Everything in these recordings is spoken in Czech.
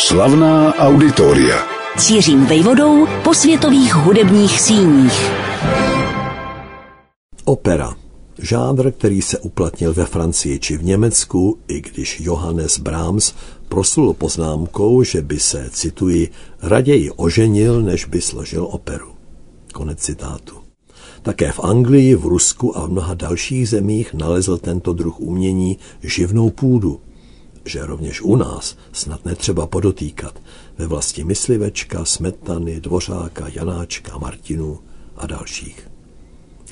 Slavná auditoria. Cířím vejvodou po světových hudebních síních. Opera. Žánr, který se uplatnil ve Francii či v Německu, i když Johannes Brahms proslul poznámkou, že by se, cituji, raději oženil, než by složil operu. Konec citátu. Také v Anglii, v Rusku a v mnoha dalších zemích nalezl tento druh umění živnou půdu, že rovněž u nás snad netřeba podotýkat ve vlasti myslivečka, smetany, dvořáka, Janáčka, Martinu a dalších.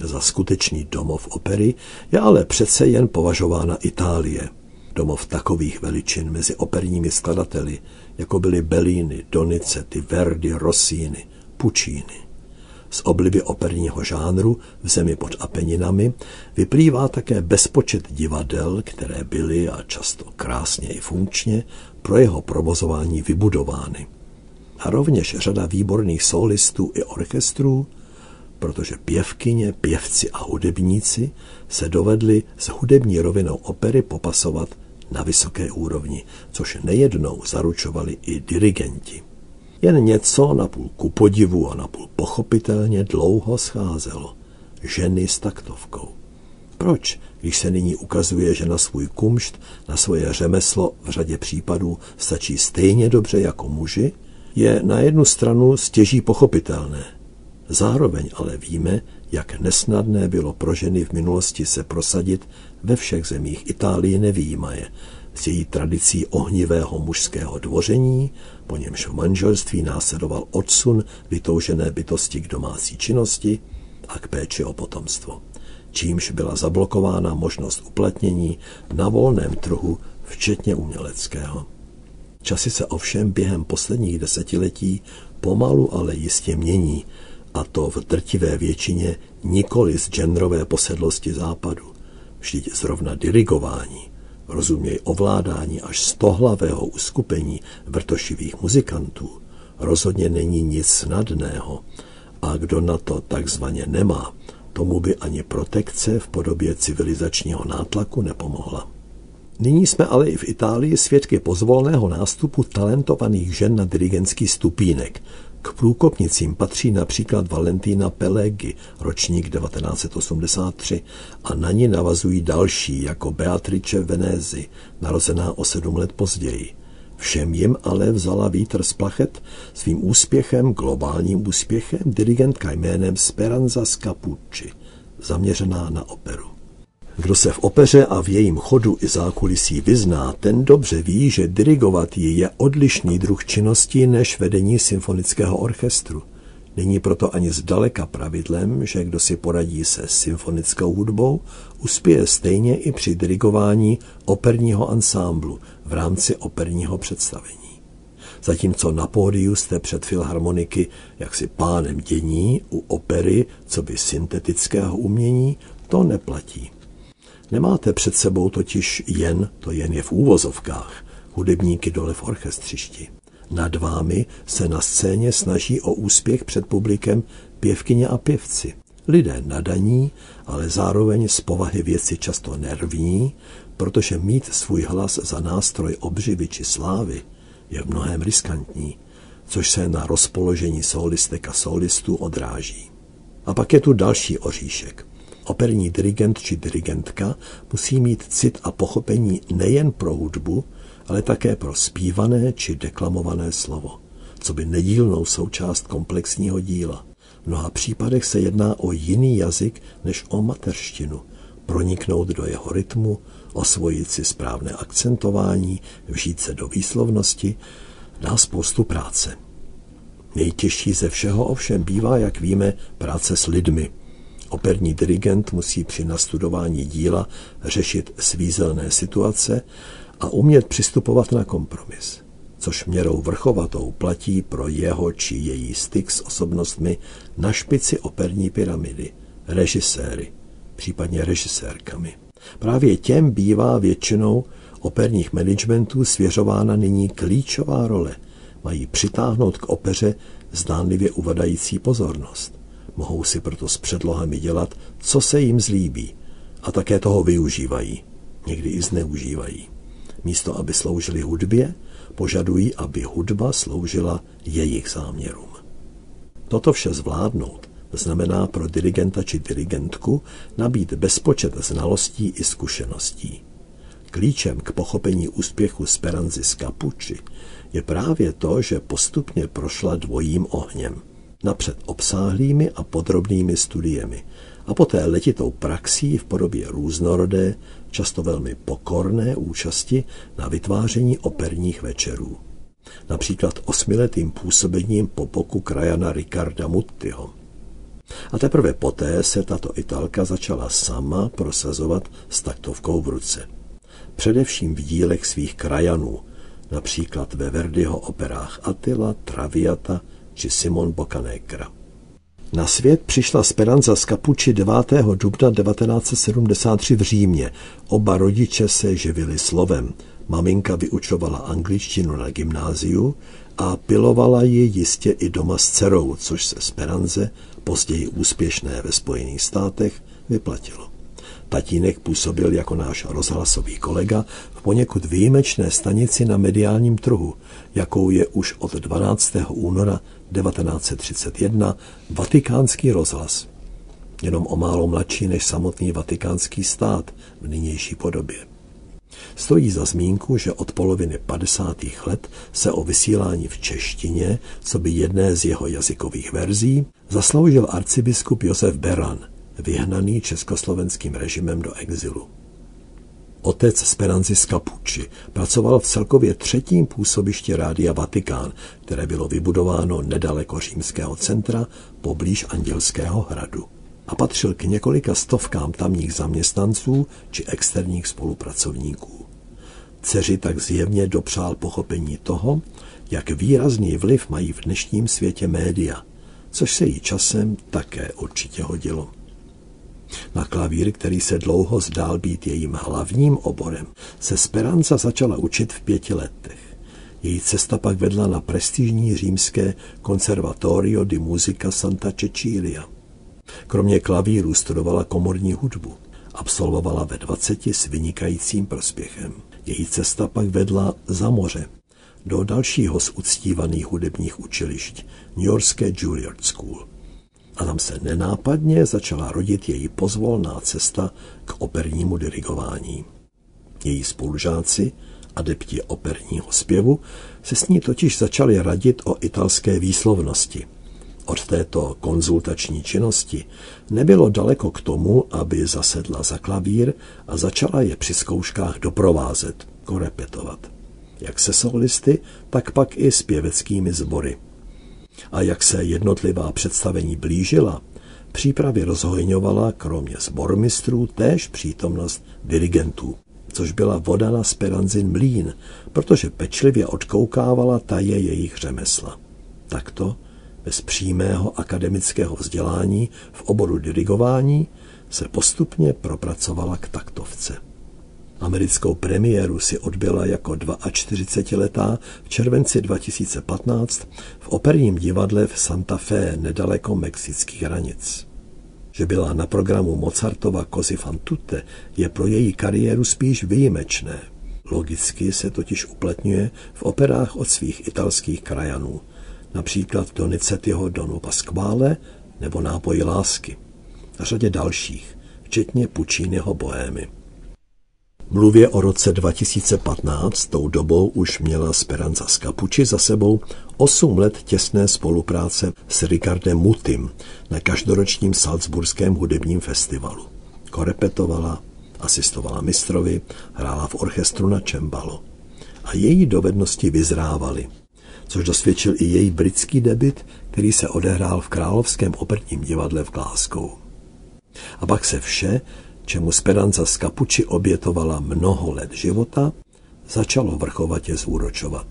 Za skutečný domov opery je ale přece jen považována Itálie. Domov takových veličin mezi operními skladateli, jako byly Bellini, Donizetti, Verdi, Rossini, Puccini. Z obliby operního žánru v zemi pod Apeninami vyplývá také bezpočet divadel, které byly a často krásně i funkčně pro jeho provozování vybudovány. A rovněž řada výborných solistů i orchestrů, protože pěvkyně, pěvci a hudebníci se dovedli s hudební rovinou opery popasovat na vysoké úrovni, což nejednou zaručovali i dirigenti. Jen něco napůl ku podivu a napůl pochopitelně dlouho scházelo. Ženy s taktovkou. Proč, když se nyní ukazuje, že na svůj kumšt, na svoje řemeslo v řadě případů stačí stejně dobře jako muži, je na jednu stranu stěží pochopitelné. Zároveň ale víme, jak nesnadné bylo pro ženy v minulosti se prosadit ve všech zemích Itálie nevýjímaje, s její tradicí ohnivého mužského dvoření, po němž v manželství následoval odsun vytoužené bytosti k domácí činnosti a k péči o potomstvo, čímž byla zablokována možnost uplatnění na volném trhu, včetně uměleckého. Časy se ovšem během posledních desetiletí pomalu, ale jistě mění, a to v drtivé většině nikoli z genderové posedlosti západu. Vždyť zrovna dirigování rozuměj ovládání až stohlavého uskupení vrtošivých muzikantů, rozhodně není nic snadného. A kdo na to takzvaně nemá, tomu by ani protekce v podobě civilizačního nátlaku nepomohla. Nyní jsme ale i v Itálii svědky pozvolného nástupu talentovaných žen na dirigentský stupínek, k průkopnicím patří například Valentína Pelegi, ročník 1983, a na ní navazují další, jako Beatrice Venezi, narozená o sedm let později. Všem jim ale vzala vítr z plachet svým úspěchem, globálním úspěchem, dirigentka jménem Speranza Scapucci, zaměřená na operu. Kdo se v opeře a v jejím chodu i zákulisí vyzná, ten dobře ví, že dirigovat ji je odlišný druh činnosti než vedení symfonického orchestru. Není proto ani zdaleka pravidlem, že kdo si poradí se symfonickou hudbou, uspěje stejně i při dirigování operního ansámblu v rámci operního představení. Zatímco na pódiu jste před filharmoniky jaksi pánem dění, u opery, co by syntetického umění, to neplatí. Nemáte před sebou totiž jen, to jen je v úvozovkách, hudebníky dole v orchestřišti. Nad vámi se na scéně snaží o úspěch před publikem pěvkyně a pěvci. Lidé nadaní, ale zároveň z povahy věci často nervní, protože mít svůj hlas za nástroj obživy či slávy je v mnohem riskantní, což se na rozpoložení solistek a solistů odráží. A pak je tu další oříšek. Operní dirigent či dirigentka musí mít cit a pochopení nejen pro hudbu, ale také pro zpívané či deklamované slovo, co by nedílnou součást komplexního díla. V mnoha případech se jedná o jiný jazyk než o materštinu, proniknout do jeho rytmu, osvojit si správné akcentování, vžít se do výslovnosti, dá spoustu práce. Nejtěžší ze všeho ovšem bývá, jak víme, práce s lidmi – Operní dirigent musí při nastudování díla řešit svízelné situace a umět přistupovat na kompromis, což měrou vrchovatou platí pro jeho či její styk s osobnostmi na špici operní pyramidy, režiséry, případně režisérkami. Právě těm bývá většinou operních managementů svěřována nyní klíčová role. Mají přitáhnout k opeře zdánlivě uvadající pozornost. Mohou si proto s předlohami dělat, co se jim zlíbí. A také toho využívají. Někdy i zneužívají. Místo, aby sloužili hudbě, Požadují, aby hudba sloužila jejich záměrům. Toto vše zvládnout znamená pro dirigenta či dirigentku nabít bezpočet znalostí i zkušeností. Klíčem k pochopení úspěchu Speranzy z Kapuči je právě to, že postupně prošla dvojím ohněm. Napřed obsáhlými a podrobnými studiemi a poté letitou praxí v podobě různorodé, často velmi pokorné účasti na vytváření operních večerů. Například osmiletým působením po boku krajana Ricarda Muttiho. A teprve poté se tato Italka začala sama prosazovat s taktovkou v ruce. Především v dílech svých krajanů, například ve Verdiho operách Attila, Traviata či Simon Boccanegra. Na svět přišla Speranza z Kapuči 9. dubna 1973 v Římě. Oba rodiče se živili slovem. Maminka vyučovala angličtinu na gymnáziu a pilovala ji jistě i doma s dcerou, což se Speranze, později úspěšné ve Spojených státech, vyplatilo. Tatínek působil jako náš rozhlasový kolega v poněkud výjimečné stanici na mediálním trhu, jakou je už od 12. února 1931 Vatikánský rozhlas. Jenom o málo mladší než samotný vatikánský stát v nynější podobě. Stojí za zmínku, že od poloviny 50. let se o vysílání v češtině, co by jedné z jeho jazykových verzí, zasloužil arcibiskup Josef Beran, vyhnaný československým režimem do exilu. Otec Speranzi Capucci pracoval v celkově třetím působišti Rádia Vatikán, které bylo vybudováno nedaleko římského centra poblíž Andělského hradu a patřil k několika stovkám tamních zaměstnanců či externích spolupracovníků. Ceři tak zjevně dopřál pochopení toho, jak výrazný vliv mají v dnešním světě média, což se jí časem také určitě hodilo. Na klavír, který se dlouho zdál být jejím hlavním oborem, se Speranza začala učit v pěti letech. Její cesta pak vedla na prestižní římské Conservatorio di Musica Santa Cecilia. Kromě klavíru studovala komorní hudbu. Absolvovala ve 20 s vynikajícím prospěchem. Její cesta pak vedla za moře do dalšího z uctívaných hudebních učilišť, New Yorkské Juilliard School a tam se nenápadně začala rodit její pozvolná cesta k opernímu dirigování. Její spolužáci, adepti operního zpěvu, se s ní totiž začali radit o italské výslovnosti. Od této konzultační činnosti nebylo daleko k tomu, aby zasedla za klavír a začala je při zkouškách doprovázet, korepetovat. Jak se solisty, tak pak i s pěveckými sbory a jak se jednotlivá představení blížila, přípravy rozhojňovala kromě zbormistrů též přítomnost dirigentů, což byla voda na Speranzin mlín, protože pečlivě odkoukávala taje jejich řemesla. Takto, bez přímého akademického vzdělání v oboru dirigování, se postupně propracovala k taktovce. Americkou premiéru si odbyla jako 42-letá v červenci 2015 v operním divadle v Santa Fe nedaleko mexických hranic. Že byla na programu Mozartova Cosi fan tutte je pro její kariéru spíš výjimečné. Logicky se totiž uplatňuje v operách od svých italských krajanů, například Donizettiho Donu Pasquale nebo Nápoji lásky a řadě dalších, včetně Pucciniho Bohémy. Mluvě o roce 2015, tou dobou už měla Speranza Scapucci za sebou 8 let těsné spolupráce s Ricardem Mutim na každoročním Salzburském hudebním festivalu. Korepetovala, asistovala mistrovi, hrála v orchestru na čembalo. A její dovednosti vyzrávaly, což dosvědčil i její britský debit, který se odehrál v Královském operním divadle v Glasgow. A pak se vše čemu Speranza z Kapuči obětovala mnoho let života, začalo vrchovatě zúročovat.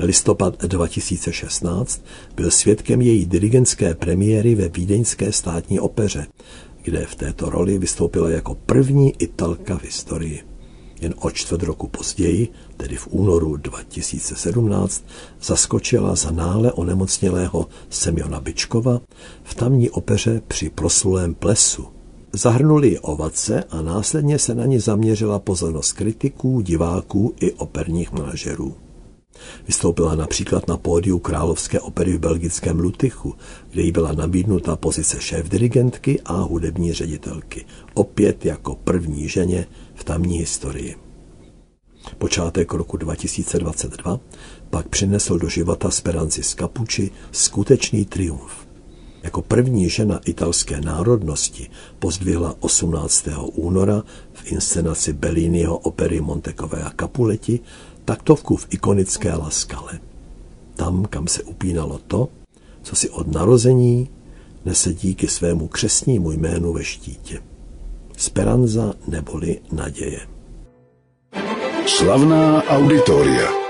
Listopad 2016 byl svědkem její dirigentské premiéry ve Vídeňské státní opeře, kde v této roli vystoupila jako první italka v historii. Jen o čtvrt roku později, tedy v únoru 2017, zaskočila za nále onemocnělého Semjona Byčkova v tamní opeře při proslulém plesu Zahrnuli ovace a následně se na ní zaměřila pozornost kritiků, diváků i operních manažerů. Vystoupila například na pódiu Královské opery v belgickém Lutychu, kde jí byla nabídnuta pozice šéf-dirigentky a hudební ředitelky. Opět jako první ženě v tamní historii. Počátek roku 2022 pak přinesl do života Speranci Scapucci skutečný triumf. Jako první žena italské národnosti pozdvihla 18. února v inscenaci Belliniho opery Montekové a Capuleti taktovku v ikonické Laskale. Tam, kam se upínalo to, co si od narození nese díky svému křesnímu jménu ve štítě. Speranza neboli naděje. Slavná auditoria.